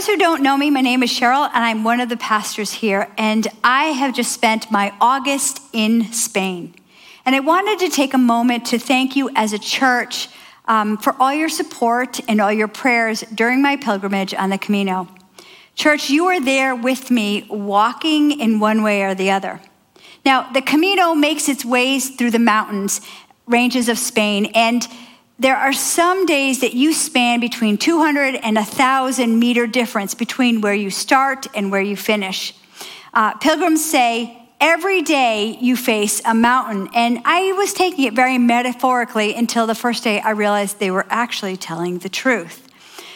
those who don't know me, my name is Cheryl, and I'm one of the pastors here. And I have just spent my August in Spain. And I wanted to take a moment to thank you as a church um, for all your support and all your prayers during my pilgrimage on the Camino. Church, you were there with me, walking in one way or the other. Now, the Camino makes its ways through the mountains, ranges of Spain, and there are some days that you span between 200 and 1,000 meter difference between where you start and where you finish. Uh, pilgrims say every day you face a mountain. And I was taking it very metaphorically until the first day I realized they were actually telling the truth.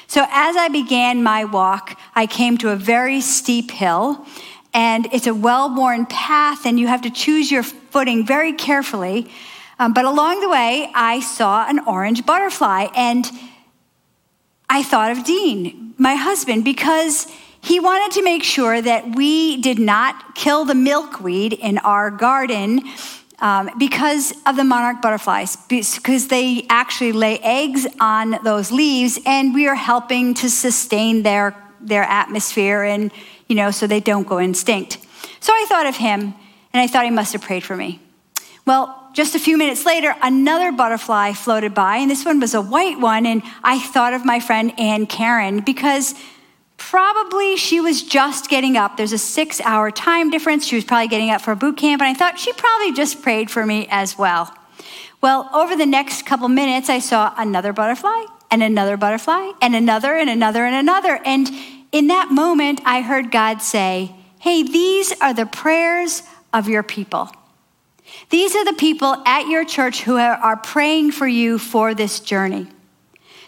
So as I began my walk, I came to a very steep hill. And it's a well worn path, and you have to choose your footing very carefully. Um, but along the way, I saw an orange butterfly, and I thought of Dean, my husband, because he wanted to make sure that we did not kill the milkweed in our garden um, because of the monarch butterflies, because they actually lay eggs on those leaves, and we are helping to sustain their, their atmosphere and, you know, so they don't go extinct. So I thought of him, and I thought he must have prayed for me. Well, just a few minutes later, another butterfly floated by, and this one was a white one. And I thought of my friend Ann Karen because probably she was just getting up. There's a six hour time difference. She was probably getting up for boot camp, and I thought she probably just prayed for me as well. Well, over the next couple minutes, I saw another butterfly, and another butterfly, and another, and another, and another. And in that moment, I heard God say, Hey, these are the prayers of your people. These are the people at your church who are praying for you for this journey.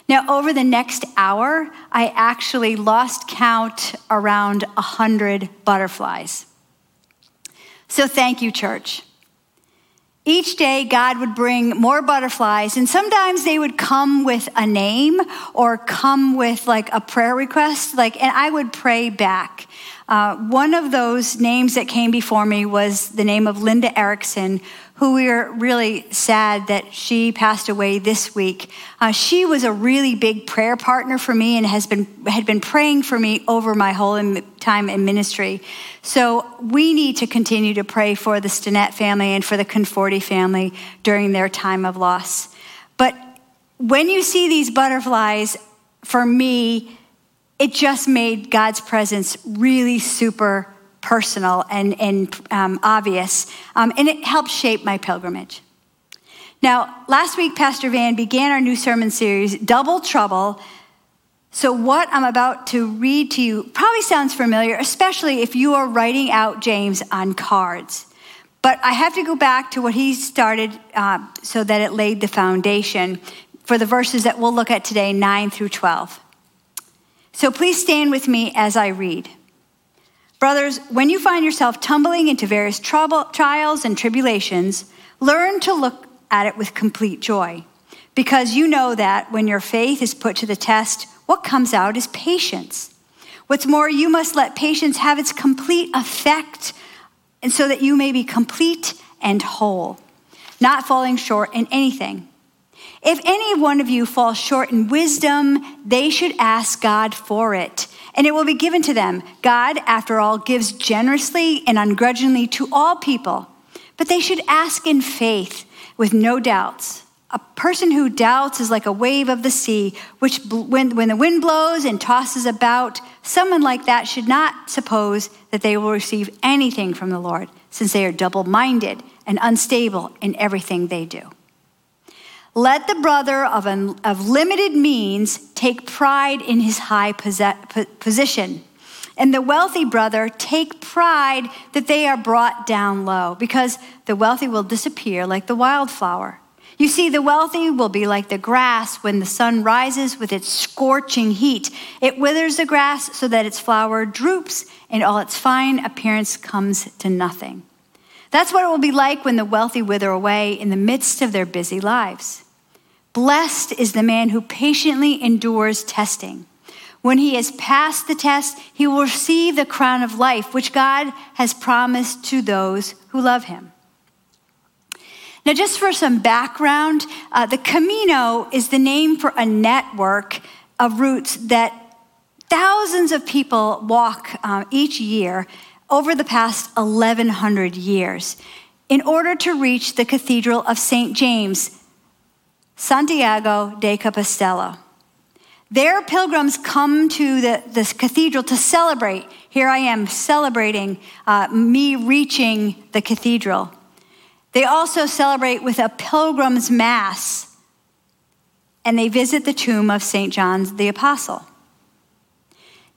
Now, over the next hour, I actually lost count around 100 butterflies. So, thank you, church. Each day, God would bring more butterflies, and sometimes they would come with a name or come with like a prayer request, like, and I would pray back. Uh, one of those names that came before me was the name of Linda Erickson, who we are really sad that she passed away this week. Uh, she was a really big prayer partner for me and has been had been praying for me over my whole time in ministry. So we need to continue to pray for the Stinnett family and for the Conforti family during their time of loss. But when you see these butterflies, for me, it just made God's presence really super personal and, and um, obvious, um, and it helped shape my pilgrimage. Now, last week, Pastor Van began our new sermon series, Double Trouble. So, what I'm about to read to you probably sounds familiar, especially if you are writing out James on cards. But I have to go back to what he started uh, so that it laid the foundation for the verses that we'll look at today, 9 through 12. So please stand with me as I read. Brothers, when you find yourself tumbling into various trouble, trials and tribulations, learn to look at it with complete joy, because you know that when your faith is put to the test, what comes out is patience. What's more, you must let patience have its complete effect, and so that you may be complete and whole, not falling short in anything. If any one of you falls short in wisdom, they should ask God for it, and it will be given to them. God, after all, gives generously and ungrudgingly to all people, but they should ask in faith with no doubts. A person who doubts is like a wave of the sea, which, when, when the wind blows and tosses about, someone like that should not suppose that they will receive anything from the Lord, since they are double minded and unstable in everything they do. Let the brother of, of limited means take pride in his high position. And the wealthy brother take pride that they are brought down low, because the wealthy will disappear like the wildflower. You see, the wealthy will be like the grass when the sun rises with its scorching heat. It withers the grass so that its flower droops and all its fine appearance comes to nothing. That's what it will be like when the wealthy wither away in the midst of their busy lives. Blessed is the man who patiently endures testing. When he has passed the test, he will receive the crown of life, which God has promised to those who love him. Now, just for some background, uh, the Camino is the name for a network of routes that Thousands of people walk um, each year over the past 1,100 years in order to reach the Cathedral of St. James, Santiago de Compostela. Their pilgrims come to the, cathedral to celebrate. Here I am celebrating uh, me reaching the cathedral. They also celebrate with a pilgrim's mass, and they visit the tomb of St. John the Apostle.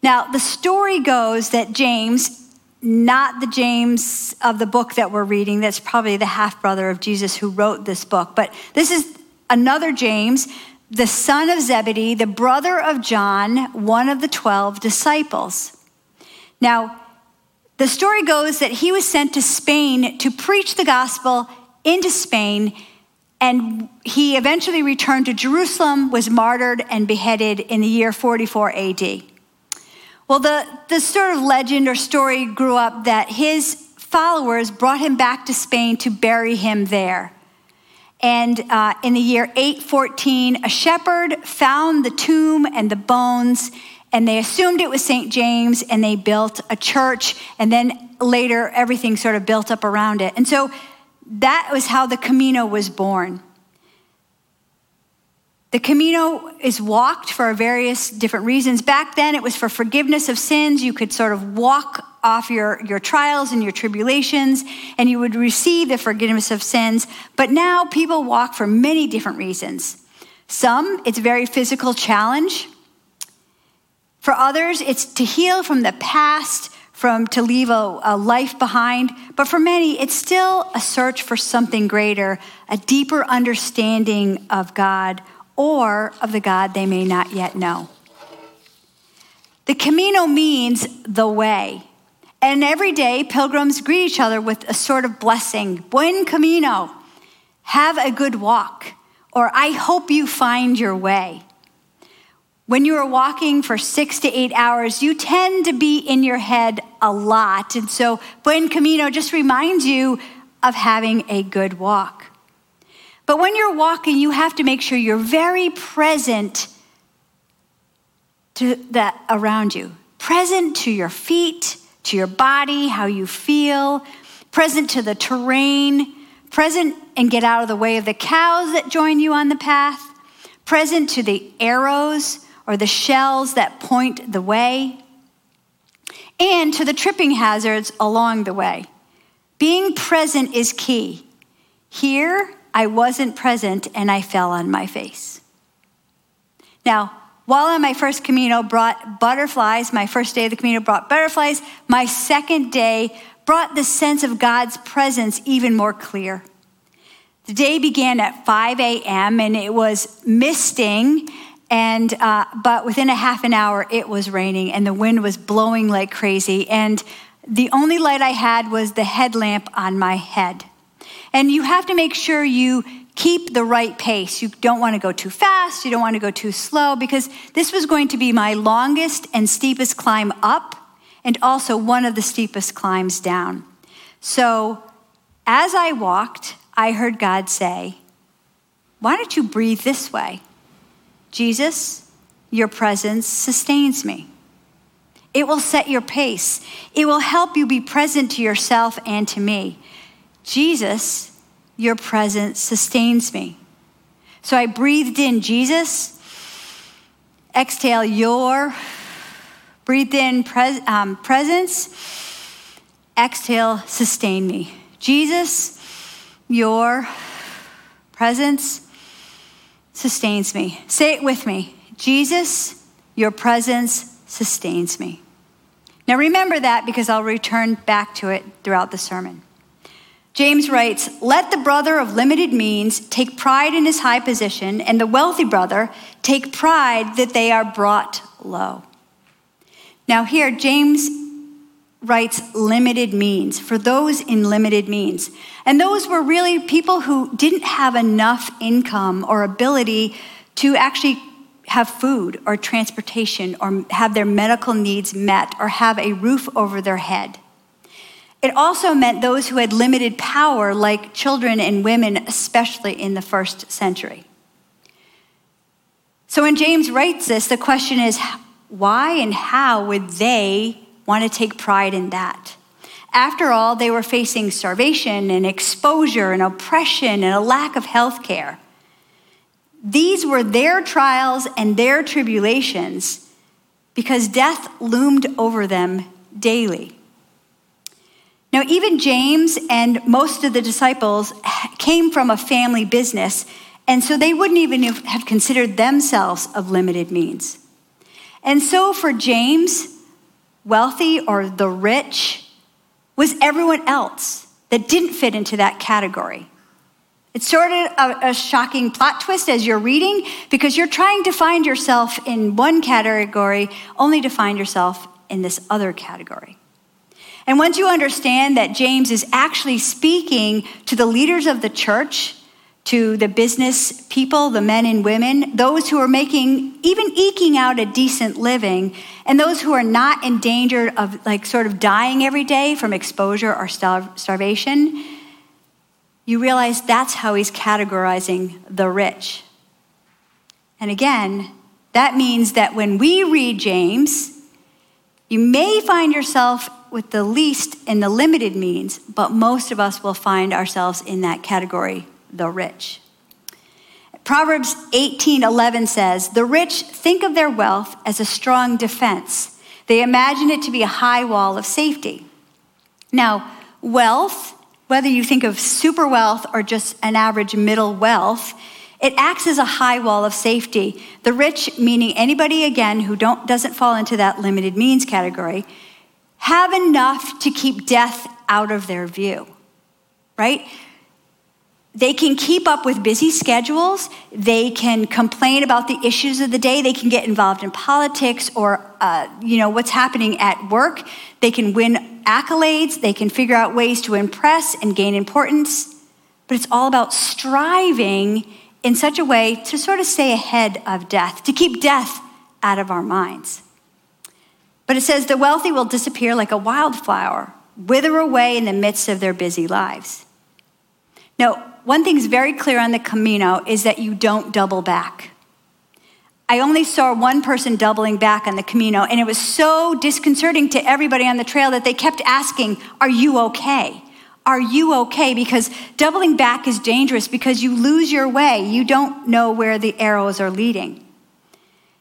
Now, the story goes that James, not the James of the book that we're reading, that's probably the half brother of Jesus who wrote this book, but this is another James, the son of Zebedee, the brother of John, one of the 12 disciples. Now, the story goes that he was sent to Spain to preach the gospel into Spain, and he eventually returned to Jerusalem, was martyred, and beheaded in the year 44 AD. Well, the, the sort of legend or story grew up that his followers brought him back to Spain to bury him there. And uh, in the year 814, a shepherd found the tomb and the bones, and they assumed it was St. James, and they built a church, and then later everything sort of built up around it. And so that was how the Camino was born. The Camino is walked for various different reasons. Back then, it was for forgiveness of sins. You could sort of walk off your, your trials and your tribulations, and you would receive the forgiveness of sins. But now, people walk for many different reasons. Some, it's a very physical challenge. For others, it's to heal from the past, from to leave a, a life behind. But for many, it's still a search for something greater, a deeper understanding of God or of the God they may not yet know. The Camino means the way. And every day, pilgrims greet each other with a sort of blessing Buen Camino, have a good walk, or I hope you find your way. When you are walking for six to eight hours, you tend to be in your head a lot. And so, Buen Camino just reminds you of having a good walk. But when you're walking, you have to make sure you're very present to that around you. Present to your feet, to your body, how you feel, present to the terrain, present and get out of the way of the cows that join you on the path, present to the arrows or the shells that point the way, and to the tripping hazards along the way. Being present is key. Here, I wasn't present and I fell on my face. Now, while on my first Camino brought butterflies, my first day of the Camino brought butterflies, my second day brought the sense of God's presence even more clear. The day began at 5 a.m. and it was misting, and uh, but within a half an hour it was raining and the wind was blowing like crazy. And the only light I had was the headlamp on my head. And you have to make sure you keep the right pace. You don't want to go too fast, you don't want to go too slow, because this was going to be my longest and steepest climb up, and also one of the steepest climbs down. So as I walked, I heard God say, Why don't you breathe this way? Jesus, your presence sustains me. It will set your pace. It will help you be present to yourself and to me. Jesus, your presence sustains me. So I breathed in Jesus, exhale your, breathe in pres- um, presence, exhale sustain me. Jesus, your presence sustains me. Say it with me. Jesus, your presence sustains me. Now remember that because I'll return back to it throughout the sermon. James writes, Let the brother of limited means take pride in his high position, and the wealthy brother take pride that they are brought low. Now, here, James writes limited means for those in limited means. And those were really people who didn't have enough income or ability to actually have food or transportation or have their medical needs met or have a roof over their head. It also meant those who had limited power, like children and women, especially in the first century. So when James writes this, the question is why and how would they want to take pride in that? After all, they were facing starvation and exposure and oppression and a lack of health care. These were their trials and their tribulations because death loomed over them daily. Now, even James and most of the disciples came from a family business, and so they wouldn't even have considered themselves of limited means. And so for James, wealthy or the rich was everyone else that didn't fit into that category. It's sort of a, a, shocking plot twist as you're reading because you're trying to find yourself in one category only to find yourself in this other category. And once you understand that James is actually speaking to the leaders of the church, to the business people, the men and women, those who are making, even eking out a decent living, and those who are not in danger of like sort of dying every day from exposure or starvation, you realize that's how he's categorizing the rich. And again, that means that when we read James, you may find yourself with the least in the limited means, but most of us will find ourselves in that category, the rich. Proverbs 18:11 says, "The rich think of their wealth as a strong defense. They imagine it to be a high wall of safety." Now, wealth, whether you think of super wealth or just an average middle wealth, it acts as a high wall of safety. The rich, meaning anybody again who don't, doesn't fall into that limited means category, have enough to keep death out of their view, right? They can keep up with busy schedules. They can complain about the issues of the day. They can get involved in politics or, uh, you know, what's happening at work. They can win accolades. They can figure out ways to impress and gain importance. But it's all about striving in such a way to sort of stay ahead of death, to keep death out of our minds. But it says the wealthy will disappear like a wildflower, wither away in the midst of their busy lives. Now, one thing's very clear on the Camino is that you don't double back. I only saw one person doubling back on the Camino, and it was so disconcerting to everybody on the trail that they kept asking, Are you okay? Are you okay? Because doubling back is dangerous because you lose your way. You don't know where the arrows are leading.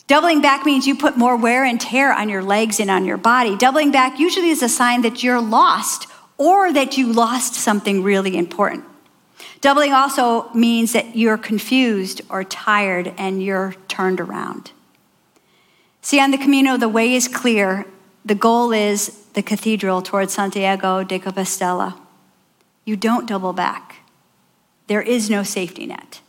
Doubling back means you put more wear and tear on your legs and on your body. Doubling back usually is a sign that you're lost or that you lost something really important. Doubling also means that you're confused or tired and you're turned around. See, on the Camino, the way is clear. The goal is the cathedral towards Santiago de Compostela. You don't double back, there is no safety net.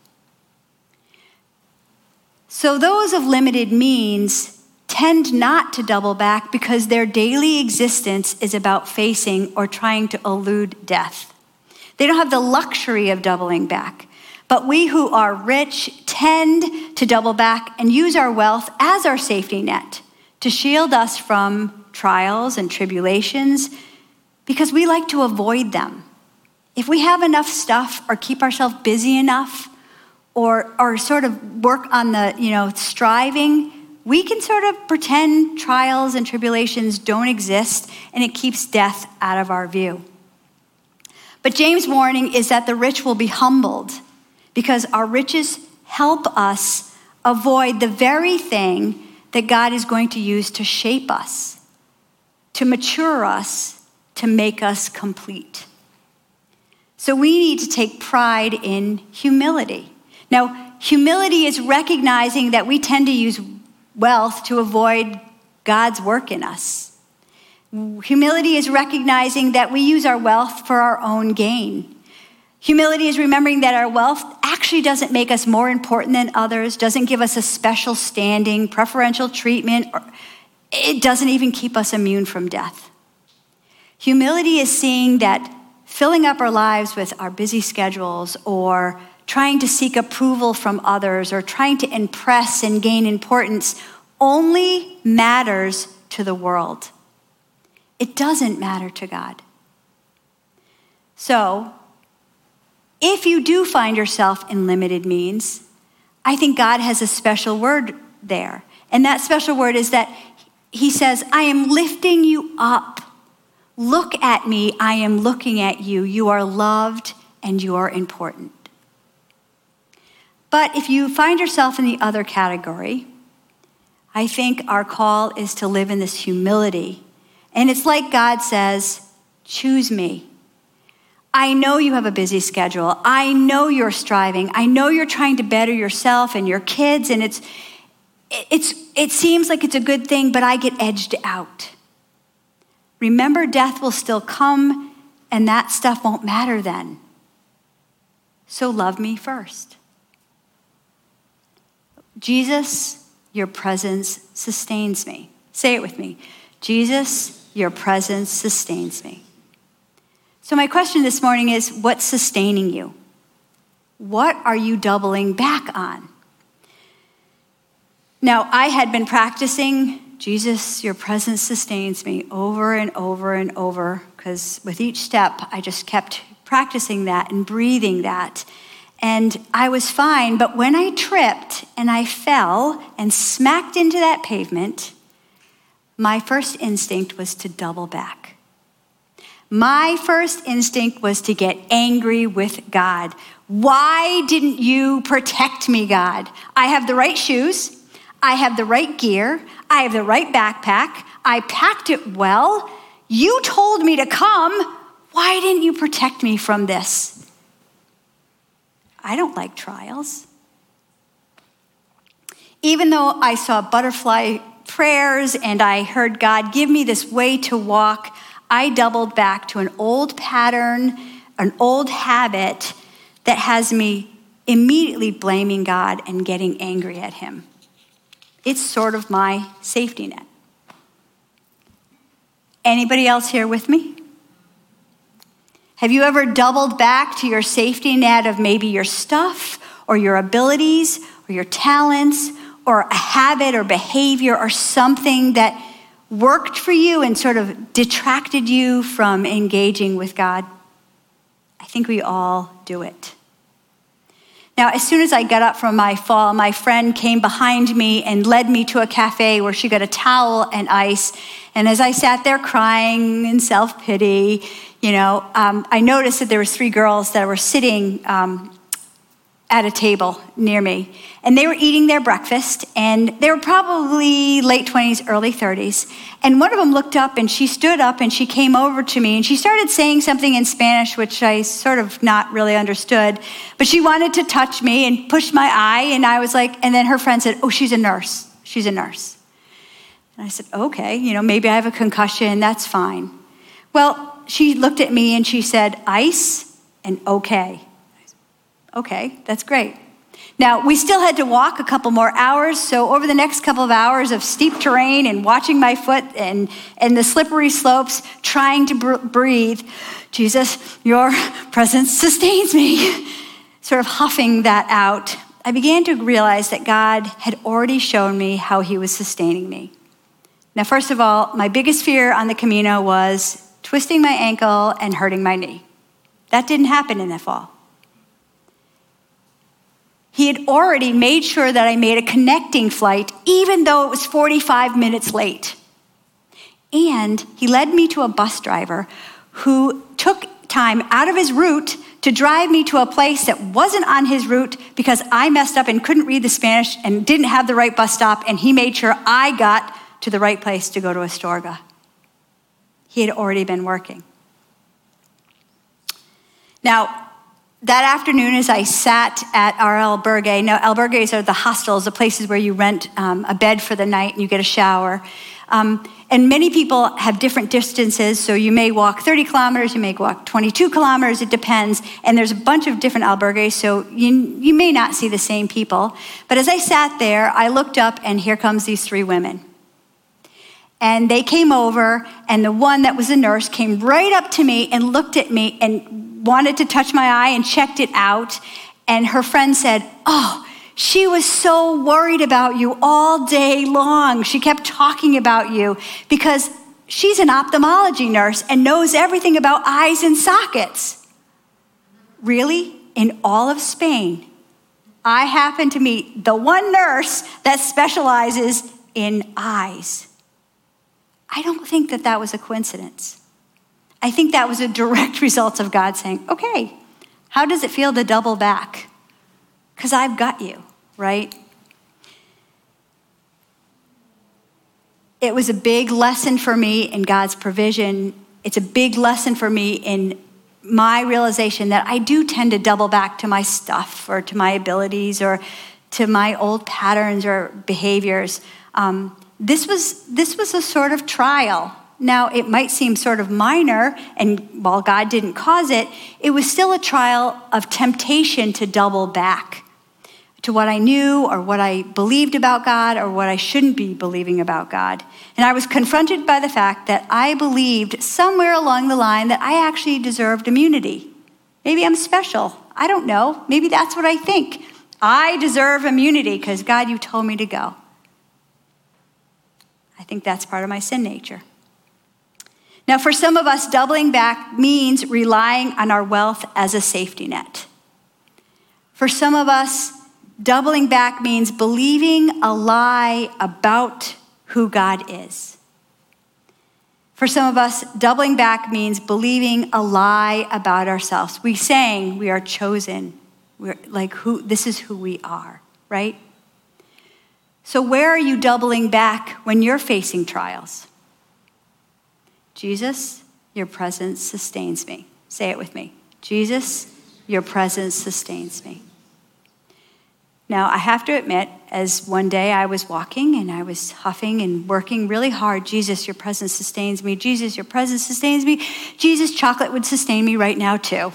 So, those of limited means tend not to double back because their daily existence is about facing or trying to elude death. They don't have the luxury of doubling back. But we who are rich tend to double back and use our wealth as our safety net to shield us from trials and tribulations because we like to avoid them. If we have enough stuff or keep ourselves busy enough, or, or sort of work on the, you know, striving, we can sort of pretend trials and tribulations don't exist and it keeps death out of our view. But James' warning is that the rich will be humbled because our riches help us avoid the very thing that God is going to use to shape us, to mature us, to make us complete. So we need to take pride in humility. Now, humility is recognizing that we tend to use wealth to avoid God's work in us. Humility is recognizing that we use our wealth for our own gain. Humility is remembering that our wealth actually doesn't make us more important than others, doesn't give us a special standing, preferential treatment, or it doesn't even keep us immune from death. Humility is seeing that filling up our lives with our busy schedules or trying to seek approval from others or trying to impress and gain importance only matters to the world. It doesn't matter to God. So, if you do find yourself in limited means, I think God has a special word there. And that special word is that he says, I am lifting you up. Look at me. I am looking at you. You are loved and you are important. But if you find yourself in the other category, I think our call is to live in this humility. And it's like God says, Choose me. I know you have a busy schedule. I know you're striving. I know you're trying to better yourself and your kids, and it's, it's, it seems like it's a good thing, but I get edged out. Remember, death will still come, and that stuff won't matter then. So love me first. Jesus, your presence sustains me. Say it with me Jesus, your presence sustains me. So, my question this morning is what's sustaining you? What are you doubling back on? Now, I had been practicing Jesus, your presence sustains me over and over and over because with each step, I just kept practicing that and breathing that. And I was fine, but when I tripped and I fell and smacked into that pavement, my first instinct was to double back. My first instinct was to get angry with God. Why didn't you protect me, God? I have the right shoes. I have the right gear. I have the right backpack. I packed it well. You told me to come. Why didn't you protect me from this? I don't like trials. Even though I saw butterfly prayers and I heard God give me this way to walk, I doubled back to an old pattern, an old habit that has me immediately blaming God and getting angry at Him. It's sort of my safety net. Anybody else here with me? Have you ever doubled back to your safety net of maybe your stuff or your abilities or your talents or a habit or behavior or something that worked for you and sort of detracted you from engaging with God? I think we all do it. Now, as soon as I got up from my fall, my friend came behind me and led me to a cafe where she got a towel and ice. And as I sat there crying in self pity, you know, um, I noticed that there was three girls that were sitting um, at a table near me. And they were eating their breakfast, and they were probably late 20s, early 30s. And one of them looked up and she stood up and she came over to me and she started saying something in Spanish, which I sort of not really understood. But she wanted to touch me and push my eye, and I was like, and then her friend said, Oh, she's a nurse. She's a nurse. And I said, Okay, you know, maybe I have a concussion, that's fine. Well, she looked at me and she said, Ice and okay. Okay, that's great. Now, we still had to walk a couple more hours, so over the next couple of hours of steep terrain and watching my foot and, and the slippery slopes, trying to br- breathe, Jesus, your presence sustains me. sort of huffing that out, I began to realize that God had already shown me how He was sustaining me. Now, first of all, my biggest fear on the Camino was twisting my ankle and hurting my knee. That didn't happen in the fall. He had already made sure that I made a connecting flight, even though it was 45 minutes late. And he led me to a bus driver who took time out of his route to drive me to a place that wasn't on his route because I messed up and couldn't read the Spanish and didn't have the right bus stop, and he made sure I got to the right place to go to Astorga. He had already been working. Now, that afternoon, as I sat at our albergue, now albergues are the hostels, the places where you rent um, a bed for the night and you get a shower. Um, and many people have different distances, so you may walk 30 kilometers, you may walk 22 kilometers, it depends. And there's a bunch of different albergues, so you, you may not see the same people. But as I sat there, I looked up, and here comes these three women. And they came over, and the one that was a nurse came right up to me and looked at me and wanted to touch my eye and checked it out. And her friend said, Oh, she was so worried about you all day long. She kept talking about you because she's an ophthalmology nurse and knows everything about eyes and sockets. Really? In all of Spain, I happened to meet the one nurse that specializes in eyes. I don't think that that was a coincidence. I think that was a direct result of God saying, okay, how does it feel to double back? Because I've got you, right? It was a big lesson for me in God's provision. It's a big lesson for me in my realization that I do tend to double back to my stuff or to my abilities or to my old patterns or behaviors. Um, this, was, this was a sort of trial. Now, it might seem sort of minor, and while God didn't cause it, it was still a trial of temptation to double back to what I knew or what I believed about God or what I shouldn't be believing about God. And I was confronted by the fact that I believed somewhere along the line that I actually deserved immunity. Maybe I'm special. I don't know. Maybe that's what I think. I deserve immunity because God, you told me to go. I think that's part of my sin nature. Now, for some of us, doubling back means relying on our wealth as a safety net. For some of us, Doubling back means believing a lie about who God is. For some of us, doubling back means believing a lie about ourselves. We saying we are chosen. We're like who this is who we are, right? So where are you doubling back when you're facing trials? Jesus, your presence sustains me. Say it with me. Jesus, your presence sustains me. Now, I have to admit, as one day I was walking and I was huffing and working really hard, Jesus, your presence sustains me. Jesus, your presence sustains me. Jesus, chocolate would sustain me right now, too.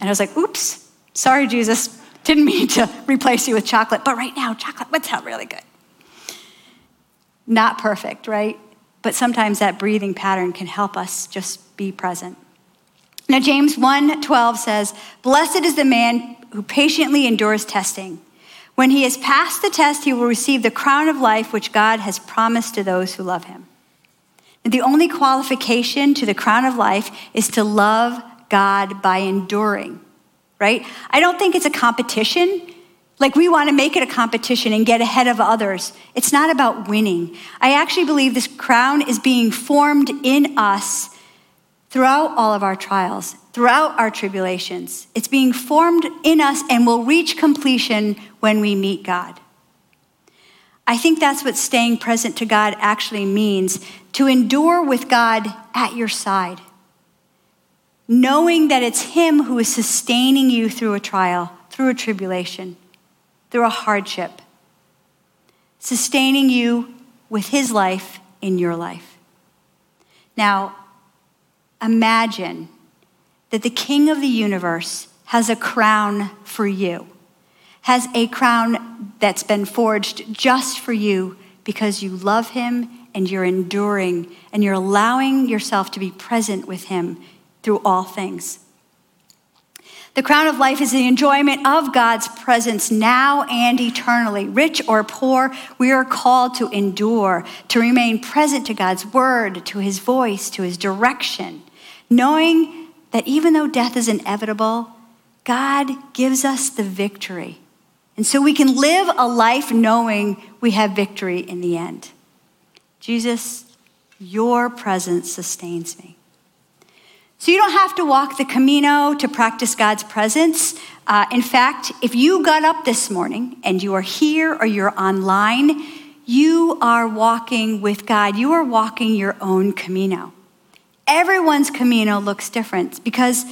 And I was like, oops, sorry, Jesus. Didn't mean to replace you with chocolate, but right now, chocolate would sound really good. Not perfect, right? But sometimes that breathing pattern can help us just be present. Now, James 1 12 says, Blessed is the man who patiently endures testing. When he has passed the test, he will receive the crown of life which God has promised to those who love him. And the only qualification to the crown of life is to love God by enduring, right? I don't think it's a competition. Like we want to make it a competition and get ahead of others. It's not about winning. I actually believe this crown is being formed in us throughout all of our trials, throughout our tribulations. It's being formed in us and will reach completion when we meet God. I think that's what staying present to God actually means to endure with God at your side, knowing that it's Him who is sustaining you through a trial, through a tribulation, through a hardship, sustaining you with His life in your life. Now, imagine that the King of the universe has a crown for you has a crown that's been forged just for you because you love him and you're enduring and you're allowing yourself to be present with him through all things. The crown of life is the enjoyment of God's presence now and eternally. Rich or poor, we are called to endure, to remain present to God's word, to his voice, to his direction, knowing that even though death is inevitable, God gives us the victory. And so we can live a life knowing we have victory in the end. Jesus, your presence sustains me. So you don't have to walk the Camino to practice God's presence. Uh, in fact, if you got up this morning and you are here or you're online, you are walking with God. You are walking your own Camino. Everyone's Camino looks different because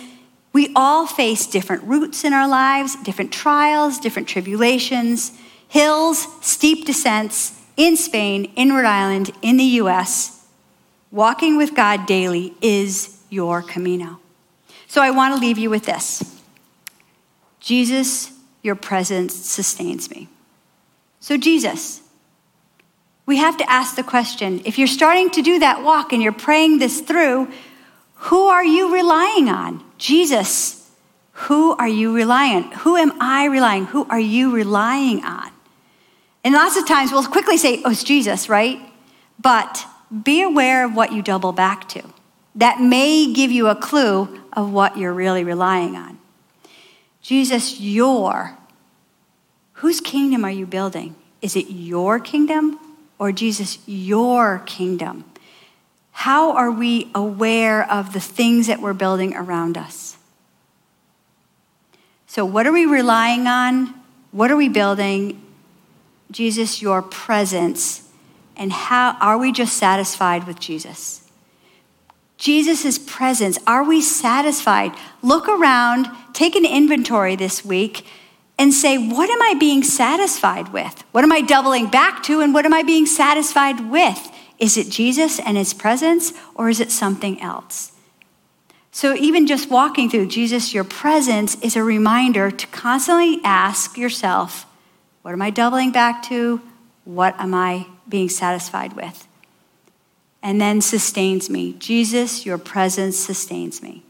we all face different routes in our lives, different trials, different tribulations, hills, steep descents in Spain, in Rhode Island, in the US. Walking with God daily is your Camino. So I want to leave you with this Jesus, your presence sustains me. So, Jesus, we have to ask the question if you're starting to do that walk and you're praying this through, who are you relying on? Jesus, who are you relying on? Who am I relying? Who are you relying on? And lots of times we'll quickly say, oh, it's Jesus, right? But be aware of what you double back to. That may give you a clue of what you're really relying on. Jesus, your, whose kingdom are you building? Is it your kingdom or Jesus, your kingdom? How are we aware of the things that we're building around us? So, what are we relying on? What are we building? Jesus, your presence. And how are we just satisfied with Jesus? Jesus' presence. Are we satisfied? Look around, take an inventory this week, and say, what am I being satisfied with? What am I doubling back to, and what am I being satisfied with? Is it Jesus and his presence, or is it something else? So, even just walking through Jesus, your presence is a reminder to constantly ask yourself, what am I doubling back to? What am I being satisfied with? And then sustains me. Jesus, your presence sustains me.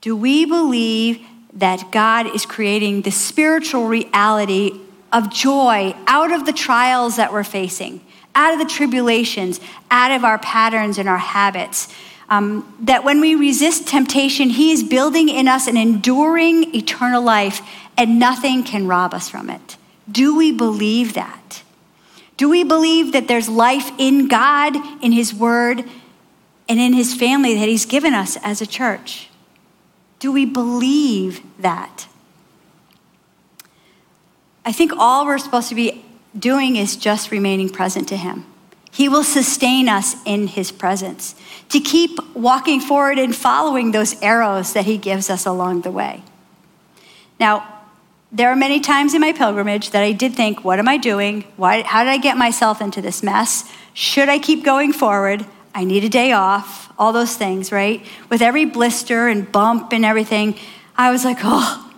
Do we believe that God is creating the spiritual reality of joy out of the trials that we're facing, out of the tribulations, out of our patterns and our habits? Um, that when we resist temptation, He is building in us an enduring eternal life, and nothing can rob us from it. Do we believe that? Do we believe that there's life in God, in His Word, and in His family that He's given us as a church? Do we believe that? I think all we're supposed to be doing is just remaining present to Him. He will sustain us in His presence to keep walking forward and following those arrows that He gives us along the way. Now, there are many times in my pilgrimage that I did think, what am I doing? Why, how did I get myself into this mess? Should I keep going forward? I need a day off, all those things, right? With every blister and bump and everything, I was like, oh.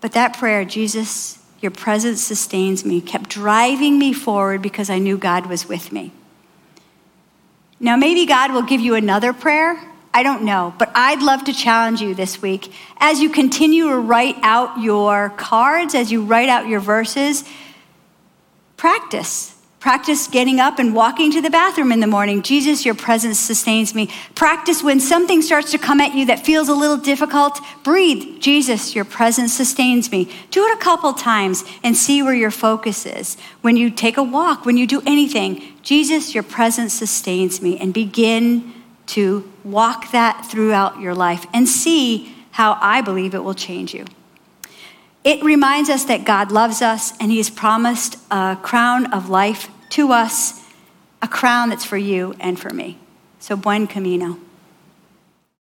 But that prayer, Jesus, your presence sustains me, kept driving me forward because I knew God was with me. Now, maybe God will give you another prayer. I don't know, but I'd love to challenge you this week as you continue to write out your cards, as you write out your verses, practice Practice getting up and walking to the bathroom in the morning. Jesus, your presence sustains me. Practice when something starts to come at you that feels a little difficult. Breathe. Jesus, your presence sustains me. Do it a couple times and see where your focus is. When you take a walk, when you do anything, Jesus, your presence sustains me. And begin to walk that throughout your life and see how I believe it will change you. It reminds us that God loves us and He has promised a crown of life to us a crown that's for you and for me. So, buen camino.